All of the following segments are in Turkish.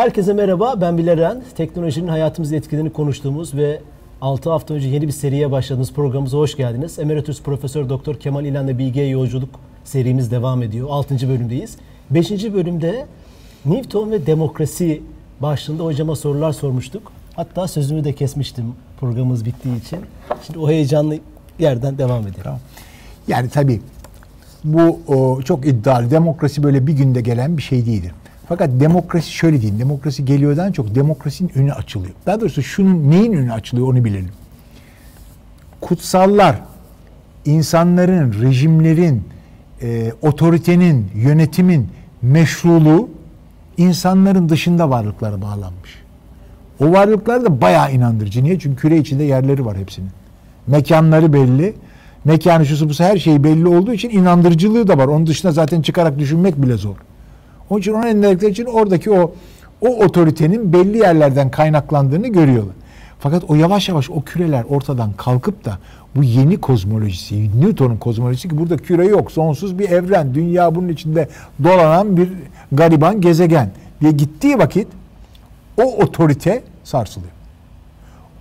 Herkese merhaba, ben Bileren. Teknolojinin hayatımızı etkilerini konuştuğumuz ve 6 hafta önce yeni bir seriye başladığımız programımıza hoş geldiniz. Emeritus Profesör Doktor Kemal İlhan'la Bilgiye Yolculuk serimiz devam ediyor. 6. bölümdeyiz. 5. bölümde Newton ve demokrasi başlığında hocama sorular sormuştuk. Hatta sözümü de kesmiştim programımız bittiği için. Şimdi o heyecanlı yerden devam edelim. Yani tabii bu o, çok iddialı. Demokrasi böyle bir günde gelen bir şey değildir. Fakat demokrasi şöyle diyeyim. Demokrasi geliyordan çok demokrasinin önü açılıyor. Daha doğrusu şunun neyin önü açılıyor onu bilelim. Kutsallar, insanların, rejimlerin, e, otoritenin, yönetimin meşruluğu insanların dışında varlıklara bağlanmış. O varlıklar da bayağı inandırıcı. Niye? Çünkü küre içinde yerleri var hepsinin. Mekanları belli. Mekanı şusu busu her şeyi belli olduğu için inandırıcılığı da var. Onun dışında zaten çıkarak düşünmek bile zor. Onun için onun endeksleri için oradaki o o otoritenin belli yerlerden kaynaklandığını görüyorlar. Fakat o yavaş yavaş o küreler ortadan kalkıp da bu yeni kozmolojisi, Newton'un kozmolojisi ki burada küre yok, sonsuz bir evren, dünya bunun içinde dolanan bir gariban gezegen diye gittiği vakit o otorite sarsılıyor.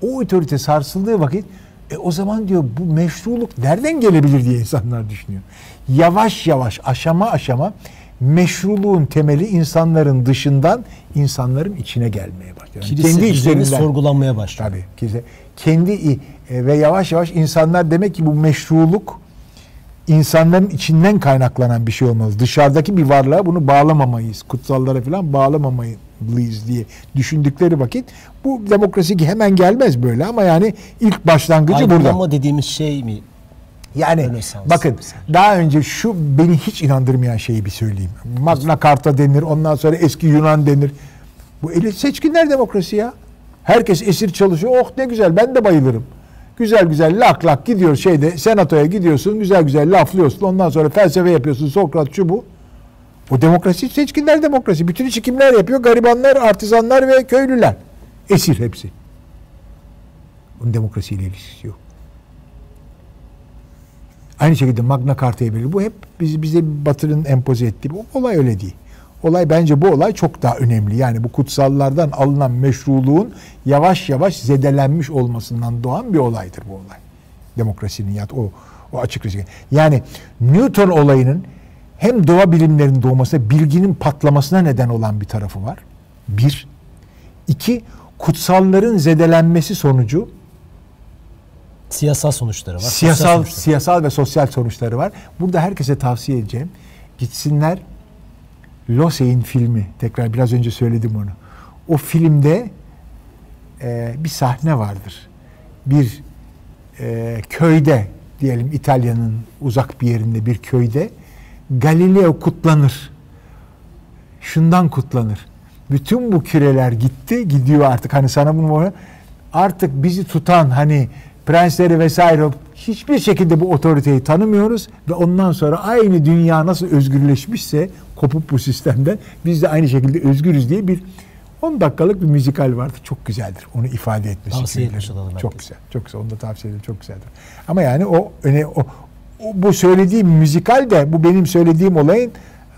O otorite sarsıldığı vakit e o zaman diyor bu meşruluk nereden gelebilir diye insanlar düşünüyor. Yavaş yavaş aşama aşama meşruluğun temeli insanların dışından insanların içine gelmeye başlıyor. Yani kendi içlerinden sorgulanmaya başlıyor. Tabii. Kilise, kendi e, ve yavaş yavaş insanlar demek ki bu meşruluk insanların içinden kaynaklanan bir şey olmaz. Dışarıdaki bir varlığa bunu bağlamamayız. Kutsallara falan bağlamamalıyız diye düşündükleri vakit bu demokrasi hemen gelmez böyle ama yani ilk başlangıcı Aydınlanma burada. Aydınlanma dediğimiz şey mi yani Rönesans bakın daha önce şu beni hiç inandırmayan şeyi bir söyleyeyim. Magna Carta denir, ondan sonra eski Yunan denir. Bu elit seçkinler demokrasi ya. Herkes esir çalışıyor. Oh ne güzel ben de bayılırım. Güzel güzel lak lak gidiyor şeyde senatoya gidiyorsun güzel güzel laflıyorsun. Ondan sonra felsefe yapıyorsun Sokrat şu bu. O demokrasi seçkinler demokrasi. Bütün işi kimler yapıyor? Garibanlar, artizanlar ve köylüler. Esir hepsi. Bunun demokrasiyle ilgisi yok. Aynı şekilde Magna Carta'ya verir. Bu hep bizi bize Batı'nın empoze ettiği. Bu olay öyle değil. Olay bence bu olay çok daha önemli. Yani bu kutsallardan alınan meşruluğun yavaş yavaş zedelenmiş olmasından doğan bir olaydır bu olay. Demokrasinin ya o o açık risk. Yani Newton olayının hem doğa bilimlerinin doğmasına, bilginin patlamasına neden olan bir tarafı var. Bir. iki kutsalların zedelenmesi sonucu Siyasal sonuçları var. Siyasal, sonuçları. siyasal ve sosyal sonuçları var. Burada herkese tavsiye edeceğim. Gitsinler Lose'in filmi. Tekrar biraz önce söyledim onu. O filmde e, bir sahne vardır. Bir e, köyde diyelim İtalya'nın uzak bir yerinde bir köyde Galileo kutlanır. Şundan kutlanır. Bütün bu küreler gitti, gidiyor artık. Hani sana bunu artık bizi tutan hani prensleri vesaire hiçbir şekilde bu otoriteyi tanımıyoruz ve ondan sonra aynı dünya nasıl özgürleşmişse kopup bu sistemden biz de aynı şekilde özgürüz diye bir 10 dakikalık bir müzikal vardı. Çok güzeldir. Onu ifade etmesi. Tavsiye etmiş olalım. Çok herkes. güzel. Çok güzel. Onu da tavsiye ederim. Çok güzeldir. Ama yani o öne o, o bu söylediğim müzikal de bu benim söylediğim olayın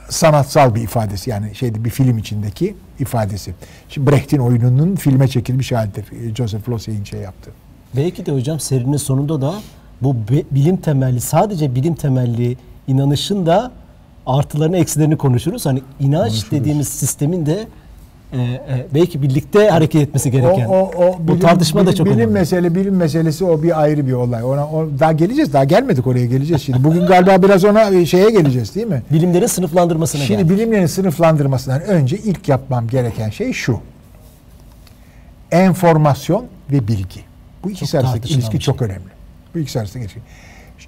sanatsal bir ifadesi. Yani şeydi bir film içindeki ifadesi. Şimdi Brecht'in oyununun filme çekilmiş halidir. Joseph Losey'in şey yaptı. Belki de hocam serinin sonunda da bu bilim temelli sadece bilim temelli inanışın da artılarını eksilerini konuşuruz. Hani inanç konuşuruz. dediğimiz sistemin de e, e, belki birlikte hareket etmesi gereken. O, o, o bilim, bu tartışma bilim, da çok bilim önemli. mesele bilim meselesi o bir ayrı bir olay. Ona o, daha geleceğiz. Daha gelmedik oraya geleceğiz şimdi. Bugün galiba biraz ona şeye geleceğiz değil mi? Bilimlerin sınıflandırmasına Şimdi geldik. bilimlerin sınıflandırmasından önce ilk yapmam gereken şey şu. Enformasyon ve bilgi. Bu ikisi arasındaki ilişki şey. çok önemli. Bu ikisi arasındaki ilişki.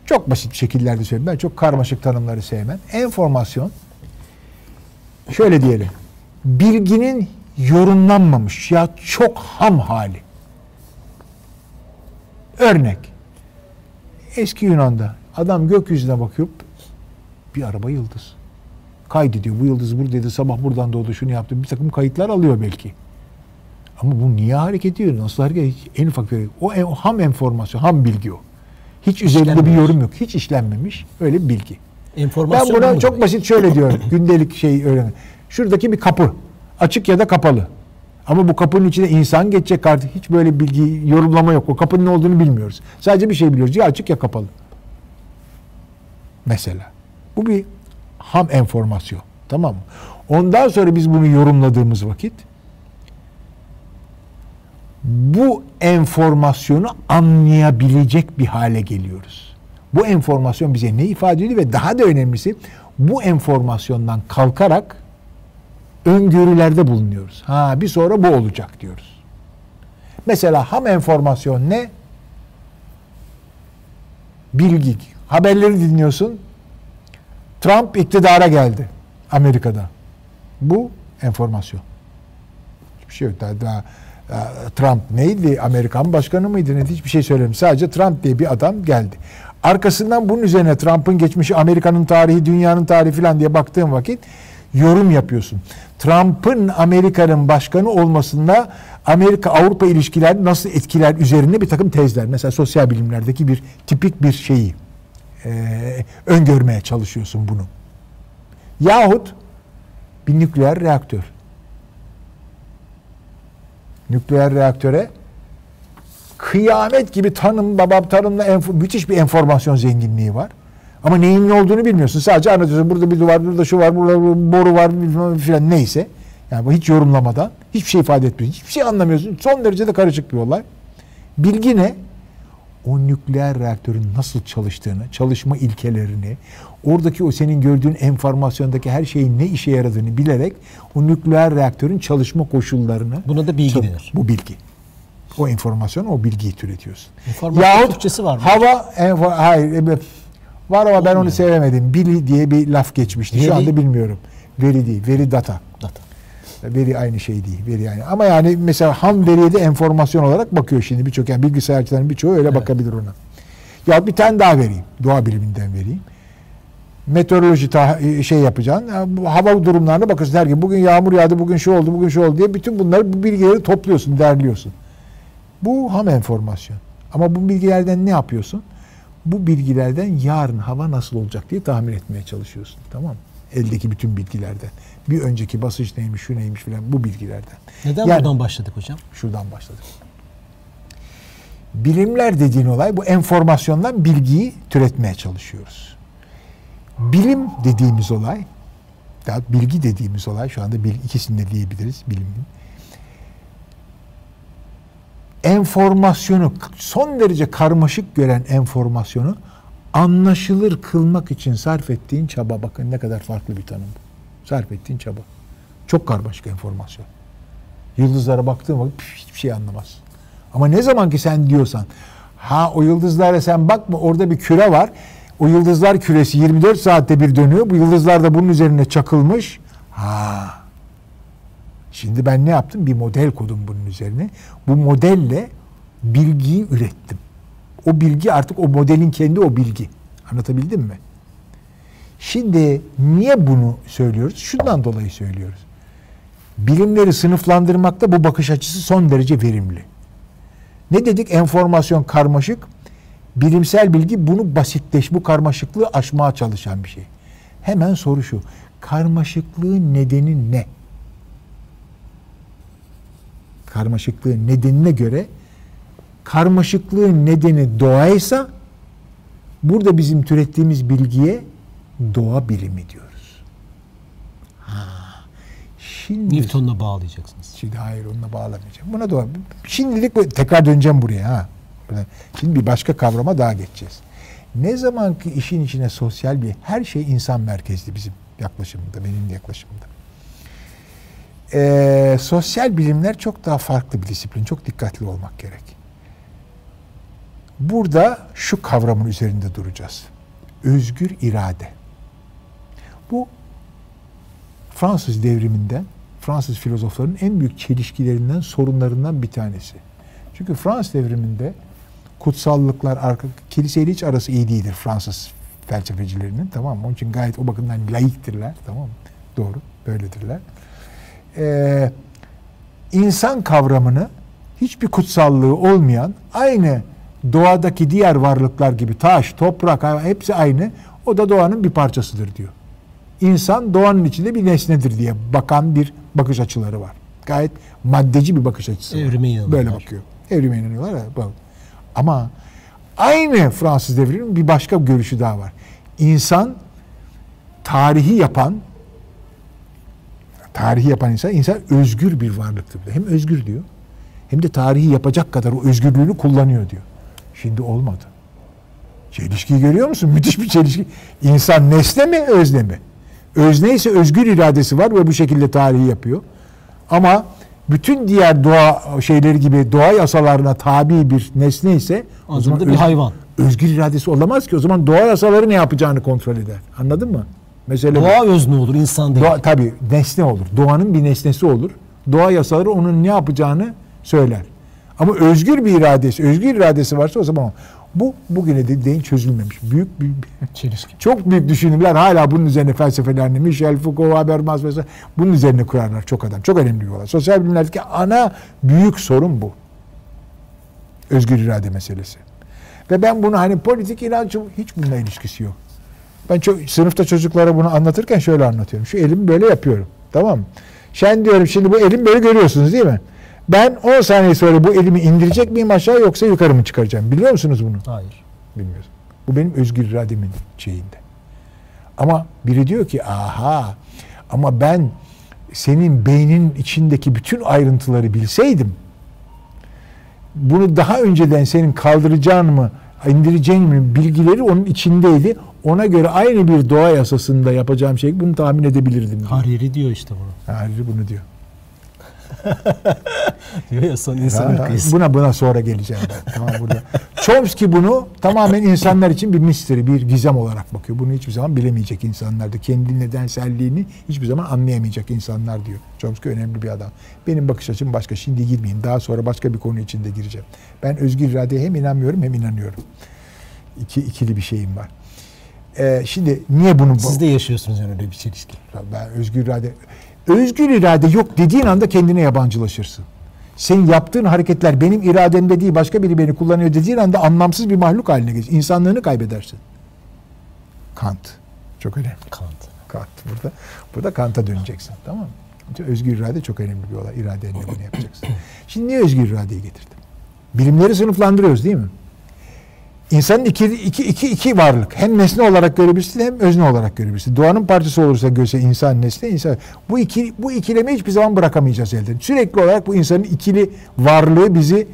Çok basit şekillerde söyleyeyim. Ben çok karmaşık tanımları sevmem. Enformasyon şöyle diyelim. Bilginin yorumlanmamış ya çok ham hali. Örnek. Eski Yunan'da adam gökyüzüne bakıp bir araba yıldız. Kaydediyor. Bu yıldız buradaydı. Sabah buradan doğdu. Şunu yaptı. Bir takım kayıtlar alıyor belki. Ama bu niye hareket ediyor? Nasıl hareket ediyor? En ufak bir o, o ham enformasyon, ham bilgi o. Hiç üzerinde bir yorum yok. Hiç işlenmemiş. Öyle bir bilgi. Enformasyon ben buna çok basit şöyle diyorum. gündelik şey öğren. Şuradaki bir kapı. açık ya da kapalı. Ama bu kapının içinde insan geçecek artık hiç böyle bilgi yorumlama yok. O kapının ne olduğunu bilmiyoruz. Sadece bir şey biliyoruz. Ya açık ya kapalı. Mesela. Bu bir ham enformasyon. Tamam mı? Ondan sonra biz bunu yorumladığımız vakit bu enformasyonu anlayabilecek bir hale geliyoruz. Bu enformasyon bize ne ifade ediyor ve daha da önemlisi bu enformasyondan kalkarak öngörülerde bulunuyoruz. Ha bir sonra bu olacak diyoruz. Mesela ham enformasyon ne? Bilgi. Haberleri dinliyorsun. Trump iktidara geldi Amerika'da. Bu enformasyon. Hiçbir şey yok. Daha, daha Trump neydi? Amerikan başkanı mıydı? Ne? Hiçbir şey söylemiyorum. Sadece Trump diye bir adam geldi. Arkasından bunun üzerine Trump'ın geçmişi, Amerika'nın tarihi, dünyanın tarihi falan diye baktığın vakit yorum yapıyorsun. Trump'ın Amerika'nın başkanı olmasında Amerika-Avrupa ilişkiler nasıl etkiler üzerine bir takım tezler. Mesela sosyal bilimlerdeki bir tipik bir şeyi e, öngörmeye çalışıyorsun bunu. Yahut bir nükleer reaktör. Nükleer reaktöre kıyamet gibi tanım, babam tanımla müthiş bir enformasyon zenginliği var. Ama neyin ne olduğunu bilmiyorsun. Sadece anlatıyorsun. Burada bir duvar, burada şu var, burada boru var filan neyse. Yani bu hiç yorumlamadan hiçbir şey ifade etmiyor. Hiçbir şey anlamıyorsun. Son derece de karışık bir olay. Bilgi ne? O nükleer reaktörün nasıl çalıştığını, çalışma ilkelerini, oradaki o senin gördüğün enformasyondaki her şeyin ne işe yaradığını bilerek o nükleer reaktörün çalışma koşullarını... Buna da bilgi denir. Bu bilgi. O enformasyon, o bilgiyi türetiyorsun. Enformasyon Yahut Türkçesi var mı? Hava, enfor, hayır, Var ama ben onu sevemedim. Bili diye bir laf geçmişti. Veri. Şu anda bilmiyorum. Veri değil. Veri data. Data. Veri aynı şey değil. Veri yani. Ama yani mesela ham veriye de enformasyon olarak bakıyor şimdi birçok yani bilgisayarcıların birçoğu öyle evet. bakabilir ona. Ya bir tane daha vereyim. Doğa biliminden vereyim. Meteoroloji ta, e, şey yapacaksın. Yani hava durumlarına bakıyorsun her gün. Bugün yağmur yağdı, bugün şu oldu, bugün şu oldu diye bütün bunları bu bilgileri topluyorsun, derliyorsun. Bu ham enformasyon. Ama bu bilgilerden ne yapıyorsun? bu bilgilerden yarın hava nasıl olacak diye tahmin etmeye çalışıyorsun. Tamam mı? Eldeki bütün bilgilerden. Bir önceki basınç neymiş, şu neymiş filan bu bilgilerden. Neden yani, buradan başladık hocam? Şuradan başladık. Bilimler dediğin olay bu enformasyondan bilgiyi türetmeye çalışıyoruz. Bilim dediğimiz olay, daha bilgi dediğimiz olay şu anda bilgi, ikisini de diyebiliriz bilimin enformasyonu son derece karmaşık gören enformasyonu anlaşılır kılmak için sarf ettiğin çaba bakın ne kadar farklı bir tanım bu. Sarf ettiğin çaba. Çok karmaşık enformasyon. Yıldızlara baktığın vakit hiçbir şey anlamaz. Ama ne zaman ki sen diyorsan ha o yıldızlara sen bakma orada bir küre var. O yıldızlar küresi 24 saatte bir dönüyor. Bu yıldızlar da bunun üzerine çakılmış. Ha Şimdi ben ne yaptım? Bir model kodum bunun üzerine. Bu modelle bilgiyi ürettim. O bilgi artık o modelin kendi o bilgi. Anlatabildim mi? Şimdi niye bunu söylüyoruz? Şundan dolayı söylüyoruz. Bilimleri sınıflandırmakta bu bakış açısı son derece verimli. Ne dedik? Enformasyon karmaşık. Bilimsel bilgi bunu basitleş, bu karmaşıklığı aşmaya çalışan bir şey. Hemen soru şu. Karmaşıklığın nedeni ne? karmaşıklığın nedenine göre karmaşıklığın nedeni doğaysa burada bizim türettiğimiz bilgiye doğa bilimi diyoruz. Ha. Şimdi Newton'la bağlayacaksınız. Şimdi hayır onunla bağlamayacağım. Buna doğa. Şimdilik tekrar döneceğim buraya ha. Şimdi bir başka kavrama daha geçeceğiz. Ne zaman ki işin içine sosyal bir her şey insan merkezli bizim yaklaşımında, benim yaklaşımımda e, sosyal bilimler çok daha farklı bir disiplin. Çok dikkatli olmak gerek. Burada şu kavramın üzerinde duracağız. Özgür irade. Bu Fransız devriminden, Fransız filozofların en büyük çelişkilerinden, sorunlarından bir tanesi. Çünkü Fransız devriminde kutsallıklar, arka, kiliseyle hiç arası iyi değildir Fransız felsefecilerinin tamam mı? Onun için gayet o bakımdan laiktirler tamam mı? Doğru, böyledirler e, insan kavramını hiçbir kutsallığı olmayan aynı doğadaki diğer varlıklar gibi taş, toprak hepsi aynı. O da doğanın bir parçasıdır diyor. insan doğanın içinde bir nesnedir diye bakan bir bakış açıları var. Gayet maddeci bir bakış açısı Evrime var. Böyle bakıyor. Evrime inanıyorlar. bak. Ama aynı Fransız devriminin bir başka görüşü daha var. İnsan tarihi yapan tarihi yapan insan insan özgür bir varlıktır. Hem özgür diyor hem de tarihi yapacak kadar o özgürlüğünü kullanıyor diyor. Şimdi olmadı. Çelişkiyi görüyor musun? Müthiş bir çelişki. İnsan nesne mi, özne mi? Özne ise özgür iradesi var ve bu şekilde tarihi yapıyor. Ama bütün diğer doğa şeyleri gibi doğa yasalarına tabi bir nesne ise o zaman bir öz- hayvan. özgür iradesi olamaz ki. O zaman doğa yasaları ne yapacağını kontrol eder. Anladın mı? Mesele bu. Doğa özne olur, insan değil. Doğa, tabii nesne olur. Doğanın bir nesnesi olur. Doğa yasaları onun ne yapacağını söyler. Ama özgür bir iradesi, özgür iradesi varsa o zaman. Bu bugüne de değin çözülmemiş. Büyük bir Çelişki. çok büyük düşünürler hala bunun üzerine felsefelerini Michel Foucault, Habermas vesaire bunun üzerine kurarlar çok adam. Çok önemli bir olay. Sosyal bilimlerdeki ana büyük sorun bu. Özgür irade meselesi. Ve ben bunu hani politik inancı hiç bununla ilişkisi yok. Ben çok, sınıfta çocuklara bunu anlatırken şöyle anlatıyorum. Şu elimi böyle yapıyorum. Tamam mı? Şen diyorum şimdi bu elim böyle görüyorsunuz değil mi? Ben 10 saniye sonra bu elimi indirecek miyim aşağı yoksa yukarı mı çıkaracağım? Biliyor musunuz bunu? Hayır. Bilmiyoruz. Bu benim özgür irademin şeyinde. Ama biri diyor ki aha ama ben senin beynin içindeki bütün ayrıntıları bilseydim bunu daha önceden senin kaldıracağın mı indireceğin mi bilgileri onun içindeydi. Ona göre aynı bir doğa yasasında yapacağım şey bunu tahmin edebilirdim. Hariri diyor işte bunu. Hariri bunu diyor. Diyor ya son insanın Ha, kıyısı. buna buna sonra geleceğim ben. Tamam burada. Chomsky bunu tamamen insanlar için bir misteri, bir gizem olarak bakıyor. Bunu hiçbir zaman bilemeyecek insanlar da. Kendi nedenselliğini hiçbir zaman anlayamayacak insanlar diyor. Chomsky önemli bir adam. Benim bakış açım başka. Şimdi girmeyeyim. Daha sonra başka bir konu içinde gireceğim. Ben özgür iradeye hem inanmıyorum hem inanıyorum. İki, ikili bir şeyim var. Ee, şimdi niye bunu... Siz de yaşıyorsunuz yani öyle bir çelişki. Ben özgür irade özgür irade yok dediğin anda kendine yabancılaşırsın. Senin yaptığın hareketler benim irademde değil başka biri beni kullanıyor dediğin anda anlamsız bir mahluk haline gelir. İnsanlığını kaybedersin. Kant. Çok önemli. Kant. Kant. Burada, burada Kant'a döneceksin. Tamam mı? Özgür irade çok önemli bir olay. İradenle bunu yapacaksın. Şimdi niye özgür iradeyi getirdim? Bilimleri sınıflandırıyoruz değil mi? İnsanın iki, iki, iki, iki varlık. Hem nesne olarak görebilirsin hem özne olarak görebilirsin. Doğanın parçası olursa görse insan nesne, insan. Bu, iki, bu ikilemi hiçbir zaman bırakamayacağız elden. Sürekli olarak bu insanın ikili varlığı bizi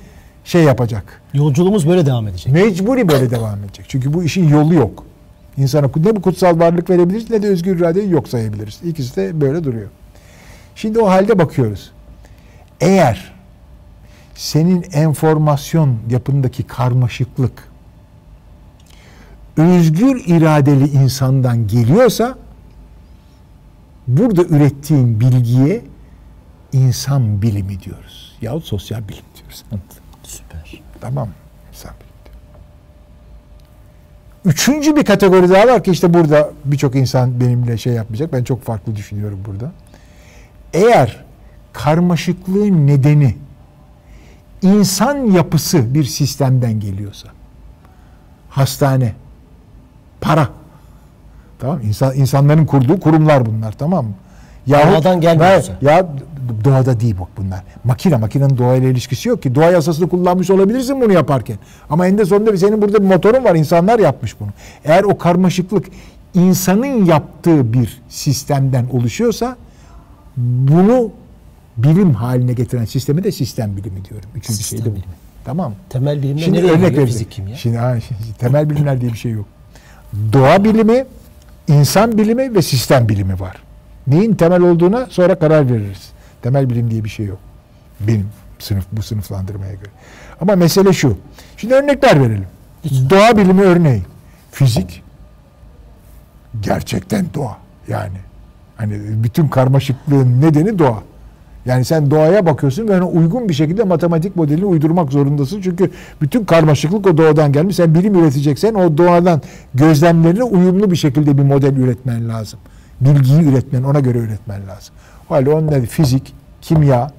şey yapacak. Yolculuğumuz böyle devam edecek. Mecburi böyle devam edecek. Çünkü bu işin yolu yok. İnsana ne bu kutsal varlık verebiliriz ne de özgür iradeyi yok sayabiliriz. İkisi de böyle duruyor. Şimdi o halde bakıyoruz. Eğer senin enformasyon yapındaki karmaşıklık özgür iradeli insandan geliyorsa burada ürettiğin bilgiye insan bilimi diyoruz. Yahut sosyal bilim diyoruz. Süper. Tamam? İnsan bilimi. Üçüncü bir kategori daha var ki işte burada birçok insan benimle şey yapmayacak. Ben çok farklı düşünüyorum burada. Eğer karmaşıklığın nedeni insan yapısı bir sistemden geliyorsa hastane, para. Tamam? İnsan, insanların kurduğu kurumlar bunlar tamam mı? Doğadan gelmiyorsa. Ya, doğada değil bak bunlar. Makine, makinenin doğayla ilişkisi yok ki. Doğa yasasını kullanmış olabilirsin bunu yaparken. Ama eninde sonunda senin burada bir motorun var. İnsanlar yapmış bunu. Eğer o karmaşıklık insanın yaptığı bir sistemden oluşuyorsa bunu bilim haline getiren sistemi de sistem bilimi diyorum. Üçüncü Sistem şey de bu. bilimi. Tamam. Temel bilimler Şimdi örnek geliyor? Fizik, kimya. Şimdi ha, şimdi temel bilimler diye bir şey yok. Doğa bilimi, insan bilimi ve sistem bilimi var. Neyin temel olduğuna sonra karar veririz. Temel bilim diye bir şey yok. Benim sınıf bu sınıflandırmaya göre. Ama mesele şu. Şimdi örnekler verelim. Doğa bilimi örneği. Fizik gerçekten doğa. Yani hani bütün karmaşıklığın nedeni doğa. Yani sen doğaya bakıyorsun ve ona uygun bir şekilde matematik modelini uydurmak zorundasın. Çünkü bütün karmaşıklık o doğadan gelmiş. Sen bilim üreteceksen o doğadan gözlemlerine uyumlu bir şekilde bir model üretmen lazım. Bilgiyi üretmen, ona göre üretmen lazım. O halde onlar fizik, kimya,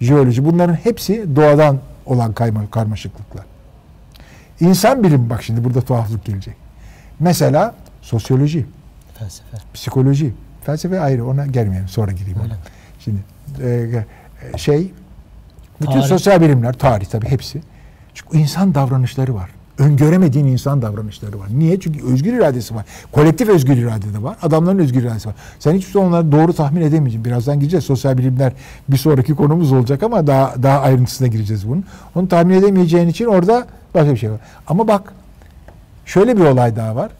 jeoloji bunların hepsi doğadan olan kayma, karmaşıklıklar. İnsan bilimi bak şimdi burada tuhaflık gelecek. Mesela sosyoloji. Felsefe. Psikoloji. Felsefe ayrı ona gelmeyelim sonra gireyim ona. Şimdi e, e, şey bütün Tarih. sosyal bilimler tarih tabii hepsi. Çünkü insan davranışları var. Öngöremediğin insan davranışları var. Niye? Çünkü özgür iradesi var. Kolektif özgür irade de var. Adamların özgür iradesi var. Sen hiçbir zaman onları doğru tahmin edemeyeceksin. Birazdan gireceğiz. Sosyal bilimler bir sonraki konumuz olacak ama daha daha ayrıntısına gireceğiz bunun. Onu tahmin edemeyeceğin için orada başka bir şey var. Ama bak şöyle bir olay daha var.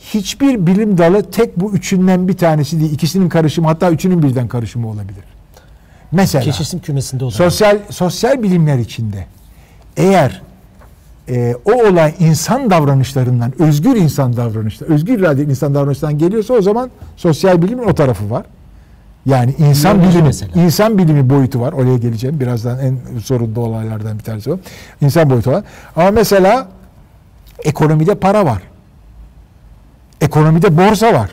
Hiçbir bilim dalı tek bu üçünden bir tanesi değil. İkisinin karışımı hatta üçünün birden karışımı olabilir. Mesela Keşisim kümesinde olan. sosyal sosyal bilimler içinde eğer e, o olay insan davranışlarından, özgür insan davranışları, özgür irade insan davranışlarından geliyorsa o zaman sosyal bilimin o tarafı var. Yani insan bilimi, mesela. insan bilimi boyutu var. Oraya geleceğim. Birazdan en sorunlu olaylardan bir tanesi o. İnsan boyutu var. Ama mesela ekonomide para var. Ekonomide borsa var.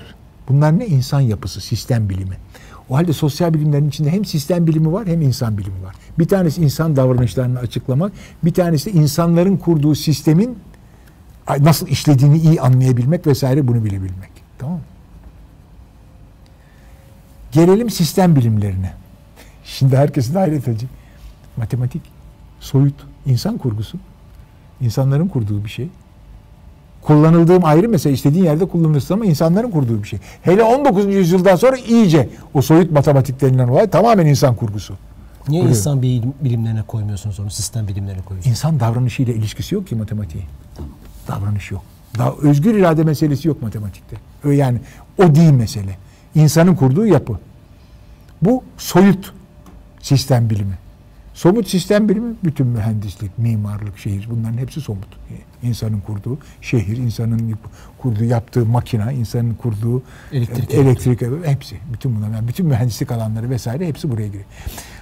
Bunlar ne? İnsan yapısı, sistem bilimi. O halde sosyal bilimlerin içinde hem sistem bilimi var hem insan bilimi var. Bir tanesi insan davranışlarını açıklamak, bir tanesi de insanların kurduğu sistemin nasıl işlediğini iyi anlayabilmek vesaire bunu bilebilmek. Tamam mı? Gelelim sistem bilimlerine. Şimdi herkesin hayret edecek. Matematik, soyut, insan kurgusu. İnsanların kurduğu bir şey. Kullanıldığım ayrı mesela istediğin yerde kullanırsın ama insanların kurduğu bir şey. Hele 19. yüzyıldan sonra iyice o soyut matematik denilen olay tamamen insan kurgusu. Niye Kuruyor. insan bilim- bilimlerine koymuyorsunuz onu? Sistem bilimlerine koyuyorsunuz. İnsan davranışıyla ilişkisi yok ki matematiğin. Davranış yok. Da, özgür irade meselesi yok matematikte. Yani o değil mesele. İnsanın kurduğu yapı. Bu soyut sistem bilimi. Somut sistem bilimi bütün mühendislik, mimarlık, şehir bunların hepsi somut. İnsanın kurduğu şehir, insanın kurduğu yaptığı makina, insanın kurduğu Elektrik, e, elektrik hepsi. Bütün bunlar yani bütün mühendislik alanları vesaire hepsi buraya giriyor.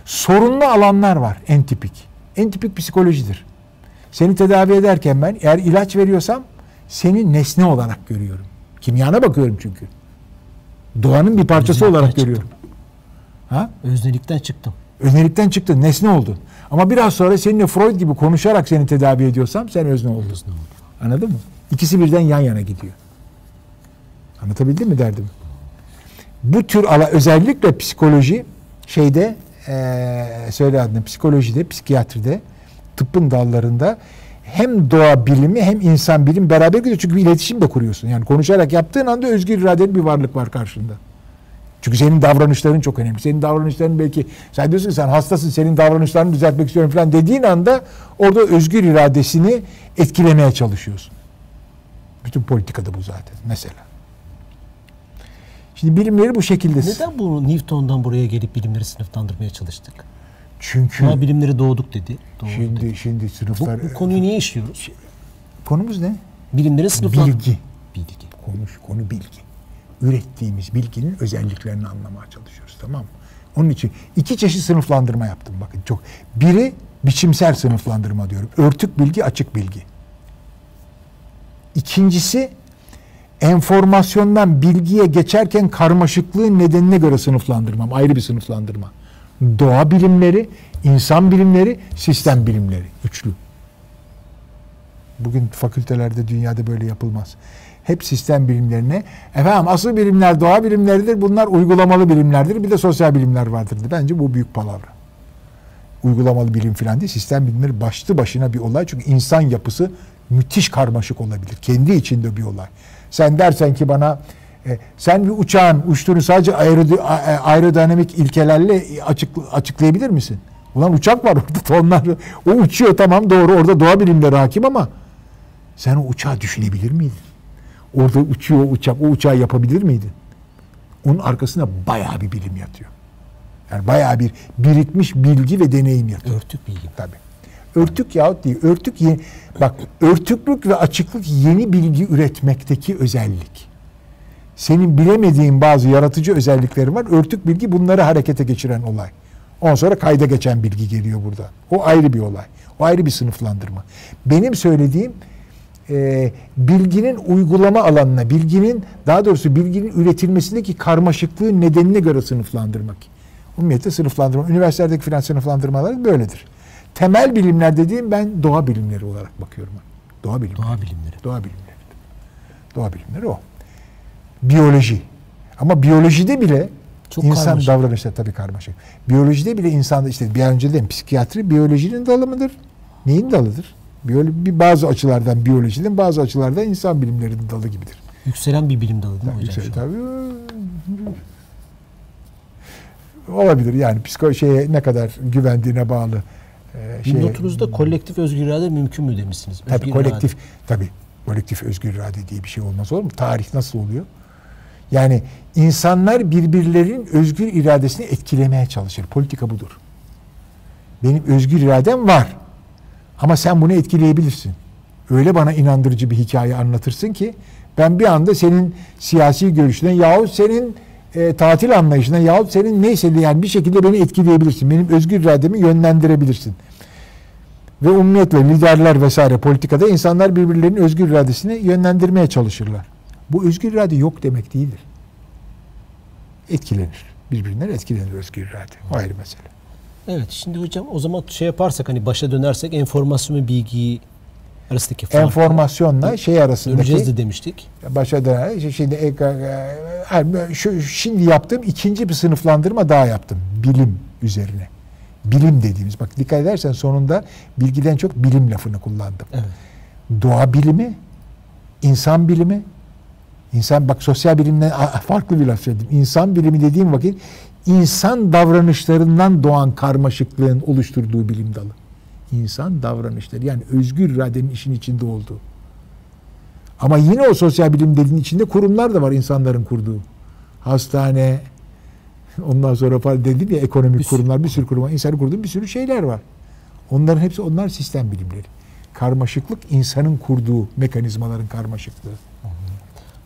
Sorunlu alanlar var en tipik. En tipik psikolojidir. Seni tedavi ederken ben eğer ilaç veriyorsam seni nesne olarak görüyorum. Kimyana bakıyorum çünkü. Doğanın bir parçası Özellikle olarak çıktım. görüyorum. Ha? Öznelikten çıktım. Önelikten çıktın, nesne oldun. Ama biraz sonra seninle Freud gibi konuşarak seni tedavi ediyorsam sen özne oldun. Özne oldum. Anladın mı? İkisi birden yan yana gidiyor. Anlatabildim mi derdim? Bu tür ala özellikle psikoloji şeyde eee söyle adını psikolojide, psikiyatride, tıbbın dallarında hem doğa bilimi hem insan bilim beraber gidiyor. Çünkü bir iletişim de kuruyorsun. Yani konuşarak yaptığın anda özgür iradeli bir varlık var karşında. Çünkü senin davranışların çok önemli. Senin davranışların belki sen diyorsun ki sen hastasın senin davranışlarını düzeltmek istiyorum falan dediğin anda orada özgür iradesini etkilemeye çalışıyorsun. Bütün politikada bu zaten mesela. Şimdi bilimleri bu şekilde. Neden bu Newton'dan buraya gelip bilimleri sınıflandırmaya çalıştık? Çünkü Doğa bilimleri doğduk dedi. Doğru dedi. şimdi şimdi Bu, sınıflar bu konuyu niye işliyoruz? konumuz ne? Bilimleri sınıflandırmak. Bilgi. Bilgi. Konuş, konu bilgi. Ürettiğimiz bilginin özelliklerini anlamaya çalışıyoruz tamam mı? Onun için iki çeşit sınıflandırma yaptım bakın çok. Biri biçimsel sınıflandırma diyorum. Örtük bilgi, açık bilgi. İkincisi enformasyondan bilgiye geçerken karmaşıklığın nedenine göre sınıflandırmam. Ayrı bir sınıflandırma. Doğa bilimleri, insan bilimleri, sistem bilimleri. Üçlü. Bugün fakültelerde dünyada böyle yapılmaz. Hep sistem bilimlerine, efendim asıl bilimler doğa bilimleridir, bunlar uygulamalı bilimlerdir, bir de sosyal bilimler vardır. Bence bu büyük palavra. Uygulamalı bilim falan değil, sistem bilimleri başlı başına bir olay. Çünkü insan yapısı müthiş karmaşık olabilir. Kendi içinde bir olay. Sen dersen ki bana, e, sen bir uçağın uçtuğunu sadece a- aerodinamik ilkelerle açık, açıklayabilir misin? Ulan uçak var orada tonlar. O uçuyor tamam doğru orada doğa bilimleri hakim ama sen o uçağı düşünebilir miydin? Orada uçuyor o uçak, o uçağı yapabilir miydin? Onun arkasında bayağı bir bilim yatıyor. Yani bayağı bir birikmiş bilgi ve deneyim yatıyor. Örtük bilgi. Tabii. Örtük yahut değil. Örtük yeni, bak örtüklük ve açıklık yeni bilgi üretmekteki özellik. Senin bilemediğin bazı yaratıcı özellikleri var. Örtük bilgi bunları harekete geçiren olay. Ondan sonra kayda geçen bilgi geliyor burada. O ayrı bir olay. O ayrı bir sınıflandırma. Benim söylediğim e, bilginin uygulama alanına, bilginin daha doğrusu bilginin üretilmesindeki karmaşıklığın nedenine göre sınıflandırmak. Umumiyette sınıflandırma, üniversitelerdeki filan sınıflandırmalar böyledir. Temel bilimler dediğim ben doğa bilimleri olarak bakıyorum. Doğa bilimleri. Doğa bilimleri. Doğa bilimleri. Doğa bilimleri o. biyoloji. Ama biyolojide bile Çok insan karmaşık. davranışları tabii karmaşık. Biyolojide bile insan işte bir önce dedim psikiyatri biyolojinin dalı mıdır? Neyin dalıdır? Biyolo bir bazı açılardan biyolojinin bazı açılardan insan bilimlerinin dalı gibidir. Yükselen bir bilim dalı değil mi hocam? Yüksel, tabii. Olabilir yani psiko şeye ne kadar güvendiğine bağlı. Bir şeye- notunuzda kolektif özgür irade mümkün mü demişsiniz? Tabii Özgür kolektif irade. tabii kolektif özgür irade diye bir şey olmaz olur mu? Tarih nasıl oluyor? Yani insanlar birbirlerinin özgür iradesini etkilemeye çalışır. Politika budur. Benim özgür iradem var. Ama sen bunu etkileyebilirsin. Öyle bana inandırıcı bir hikaye anlatırsın ki ben bir anda senin siyasi görüşünden yahut senin e, tatil anlayışından yahut senin neyse de yani bir şekilde beni etkileyebilirsin. Benim özgür irademi yönlendirebilirsin. Ve umumiyetle liderler vesaire politikada insanlar birbirlerinin özgür iradesini yönlendirmeye çalışırlar. Bu özgür irade yok demek değildir. Etkilenir. Birbirinden etkilenir özgür irade. O ayrı mesele. Evet şimdi hocam o zaman şey yaparsak hani başa dönersek enformasyon ve bilgi arasındaki fark. Enformasyonla şey arasındaki Döneceğiz de demiştik. başa döner. Şimdi e, e, şu, şimdi yaptığım ikinci bir sınıflandırma daha yaptım. Bilim üzerine. Bilim dediğimiz. Bak dikkat edersen sonunda bilgiden çok bilim lafını kullandım. Evet. Doğa bilimi, insan bilimi, insan bak sosyal bilimden farklı bir laf söyledim. İnsan bilimi dediğim vakit insan davranışlarından doğan karmaşıklığın oluşturduğu bilim dalı. İnsan davranışları yani özgür iradenin işin içinde olduğu. Ama yine o sosyal bilim dediğin içinde kurumlar da var insanların kurduğu. Hastane, ondan sonra falan dedim ya ekonomik Bir sürü- kurumlar, bir sürü kurum var. İnsanın kurduğu bir sürü şeyler var. Onların hepsi onlar sistem bilimleri. Karmaşıklık insanın kurduğu mekanizmaların karmaşıklığı.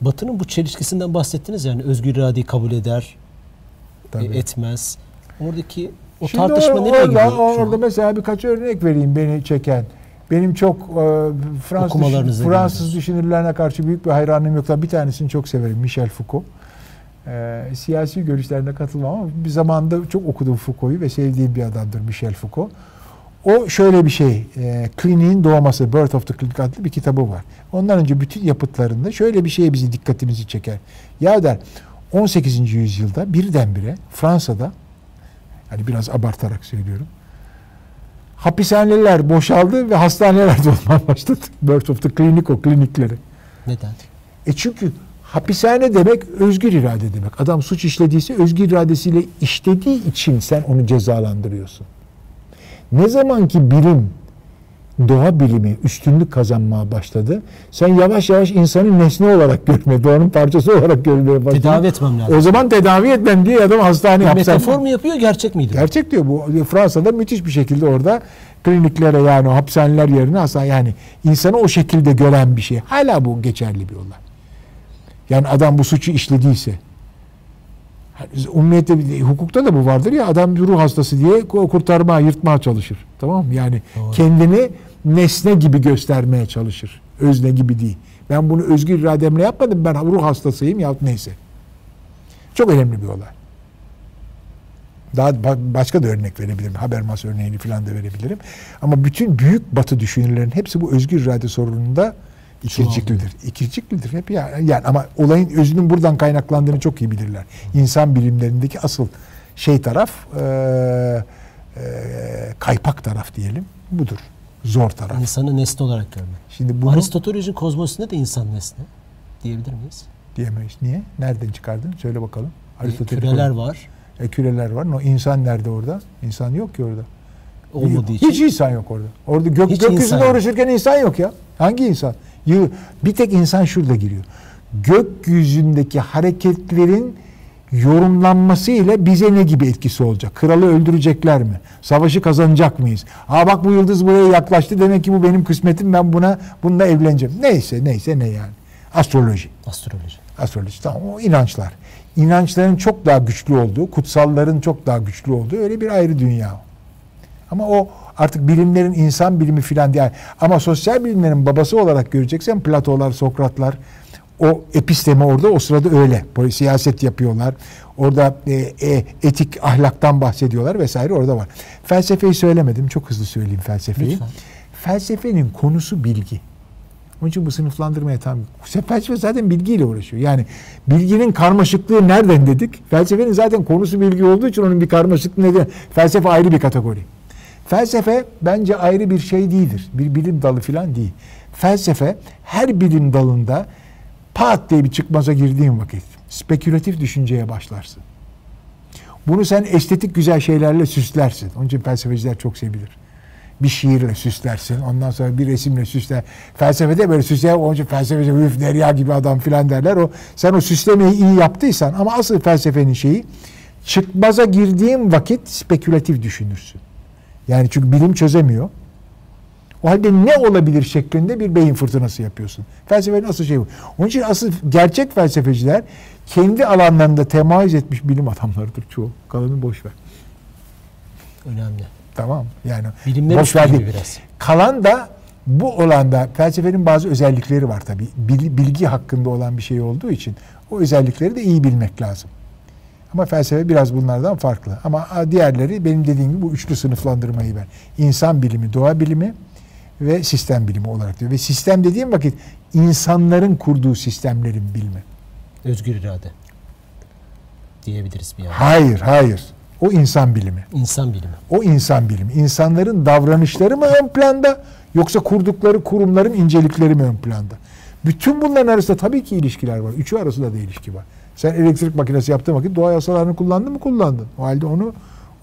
Batı'nın bu çelişkisinden bahsettiniz yani özgür iradeyi kabul eder, Tabii. e, etmez. Oradaki o Şimdi tartışma or- nereye orada, gidiyor? Orada mesela birkaç örnek vereyim beni çeken. Benim çok e, Fransız, Fransız düşünürlerine karşı büyük bir hayranlığım yok. Bir tanesini çok severim. Michel Foucault. E, siyasi görüşlerine katılmam ama bir zamanda çok okudum Foucault'u ve sevdiğim bir adamdır Michel Foucault. O şöyle bir şey, e, Kliniğin Doğması, Birth of the Clinic adlı bir kitabı var. Ondan önce bütün yapıtlarında şöyle bir şey bizi dikkatimizi çeker. Ya der 18. yüzyılda birdenbire Fransa'da, hani biraz abartarak söylüyorum, hapishaneler boşaldı ve hastaneler dolmaya başladı. Birth of the Clinic o klinikleri. Neden? E çünkü hapishane demek özgür irade demek. Adam suç işlediyse özgür iradesiyle işlediği için sen onu cezalandırıyorsun. Ne zaman ki bilim, doğa bilimi üstünlük kazanmaya başladı, sen yavaş yavaş insanı nesne olarak görmeye, doğanın parçası olarak görmeye başladın. Tedavi etmem lazım. O zaman tedavi etmem diye adam hastaneye Bir hapishane- metafor mu yapıyor gerçek miydi? Gerçek diyor bu. Fransa'da müthiş bir şekilde orada kliniklere yani hapishaneler yerine hastane yani insanı o şekilde gören bir şey. Hala bu geçerli bir olay. Yani adam bu suçu işlediyse. Bir- hukukta da bu vardır ya adam ruh hastası diye kurtarmaya, yırtmaya çalışır. Tamam mı? Yani Doğru. kendini nesne gibi göstermeye çalışır. Özne gibi değil. Ben bunu özgür irademle yapmadım. Ben ruh hastasıyım yahut neyse. Çok önemli bir olay. Daha ba- başka da örnek verebilirim. Habermas örneğini falan da verebilirim. Ama bütün büyük batı düşünürlerin hepsi bu özgür irade sorununda ikirciklidir. İkirciklidir hep ya. Yani ama olayın özünün buradan kaynaklandığını çok iyi bilirler. İnsan bilimlerindeki asıl şey taraf eee, eee, kaypak taraf diyelim. Budur. Zor taraf. İnsanı nesne olarak görmek. Şimdi bunu Aristotelojinin kozmosunda da insan nesne diyebilir miyiz? diyemeyiz. Niye? Nereden çıkardın? Söyle bakalım. E, Aristoteles- küreler var. E, küreler var. No, insan nerede orada? İnsan yok ki orada. Olmadığı için. Hiç insan yok orada. Orada gök, Hiç insan gökyüzünde yok. uğraşırken insan yok ya. Hangi insan? Bir tek insan şurada giriyor. Gökyüzündeki hareketlerin yorumlanması ile bize ne gibi etkisi olacak? Kralı öldürecekler mi? Savaşı kazanacak mıyız? Aa bak bu yıldız buraya yaklaştı demek ki bu benim kısmetim ben buna bununla evleneceğim. Neyse neyse ne yani. Astroloji. Astroloji. Astroloji tamam o inançlar. İnançların çok daha güçlü olduğu, kutsalların çok daha güçlü olduğu öyle bir ayrı dünya. Ama o artık bilimlerin insan bilimi filan değil. Ama sosyal bilimlerin babası olarak göreceksen Platolar, Sokratlar o epistemi orada o sırada öyle. Siyaset yapıyorlar. Orada e, e, etik ahlaktan bahsediyorlar vesaire orada var. Felsefeyi söylemedim. Çok hızlı söyleyeyim felsefeyi. Lütfen. Felsefenin konusu bilgi. Onun için bu sınıflandırmaya tam... Felsefe zaten bilgiyle uğraşıyor. Yani bilginin karmaşıklığı nereden dedik? Felsefenin zaten konusu bilgi olduğu için onun bir karmaşıklığı neden? Felsefe ayrı bir kategori. Felsefe bence ayrı bir şey değildir. Bir bilim dalı falan değil. Felsefe her bilim dalında pat diye bir çıkmaza girdiğin vakit spekülatif düşünceye başlarsın. Bunu sen estetik güzel şeylerle süslersin. Onun için felsefeciler çok sevilir. Bir şiirle süslersin. Ondan sonra bir resimle süsler. Felsefede böyle süsler. Onun için felsefeci üf derya gibi adam filan derler. O, sen o süslemeyi iyi yaptıysan ama asıl felsefenin şeyi çıkmaza girdiğin vakit spekülatif düşünürsün. Yani çünkü bilim çözemiyor. O halde ne olabilir şeklinde bir beyin fırtınası yapıyorsun. Felsefenin asıl şeyi bu. Onun için asıl gerçek felsefeciler kendi alanlarında temayüz etmiş bilim adamlarıdır çoğu. Kalanı boş ver. Önemli. Tamam Yani Bilimler boş ver değil. biraz. Kalan da bu olanda felsefenin bazı özellikleri var tabii. Bil- Bilgi hakkında olan bir şey olduğu için o özellikleri de iyi bilmek lazım. Ama felsefe biraz bunlardan farklı. Ama diğerleri benim dediğim gibi bu üçlü sınıflandırmayı ver. İnsan bilimi, doğa bilimi ve sistem bilimi olarak diyor. Ve sistem dediğim vakit insanların kurduğu sistemlerin bilimi. Özgür irade. Diyebiliriz bir yani. Hayır, hayır. O insan bilimi. İnsan bilimi. O insan bilimi. İnsanların davranışları mı ön planda yoksa kurdukları kurumların incelikleri mi ön planda? Bütün bunların arasında tabii ki ilişkiler var. Üçü arasında da ilişki var. Sen elektrik makinesi yaptığın vakit doğa yasalarını kullandın mı kullandın. O halde onu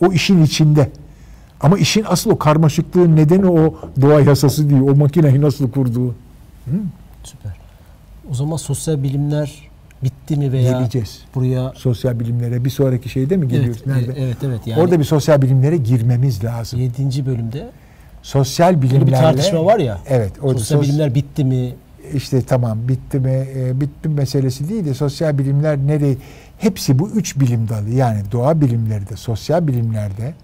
o işin içinde. Ama işin asıl o karmaşıklığın nedeni o doğa yasası değil. O makineyi nasıl kurduğu. Süper. O zaman sosyal bilimler bitti mi veya Geleceğiz. buraya Sosyal bilimlere bir sonraki şeyde mi geliyoruz? evet, Nerede? e- evet evet yani Orada bir sosyal bilimlere girmemiz lazım. 7. bölümde Sosyal bilimlerle bir tartışma var ya. Evet, orada sosyal sos- bilimler bitti mi? işte tamam bitti mi e, bitti meselesi değil de sosyal bilimler nereye hepsi bu üç bilim dalı yani doğa bilimleri de sosyal bilimlerde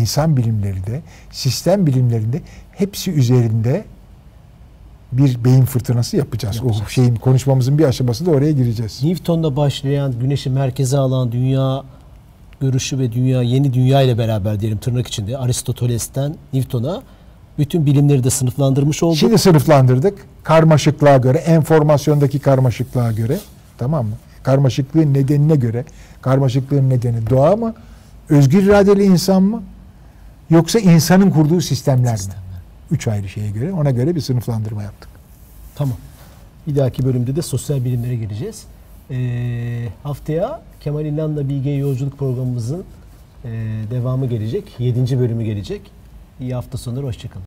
insan bilimleri de sistem bilimlerinde hepsi üzerinde bir beyin fırtınası yapacağız. O Yapacağız. şeyin konuşmamızın bir aşaması da oraya gireceğiz. Newton'da başlayan güneşi merkeze alan dünya görüşü ve dünya yeni dünya ile beraber diyelim tırnak içinde Aristoteles'ten Newton'a bütün bilimleri de sınıflandırmış olduk. Şimdi sınıflandırdık. Karmaşıklığa göre, enformasyondaki karmaşıklığa göre tamam mı? Karmaşıklığın nedenine göre, karmaşıklığın nedeni doğa mı? Özgür iradeli insan mı? Yoksa insanın kurduğu sistemler mi? Üç ayrı şeye göre, ona göre bir sınıflandırma yaptık. Tamam. Bir dahaki bölümde de sosyal bilimlere gireceğiz. Ee, haftaya Kemal İlhan'la Bilge Yolculuk programımızın e, devamı gelecek. 7. bölümü gelecek. İyi hafta sonları, hoşçakalın.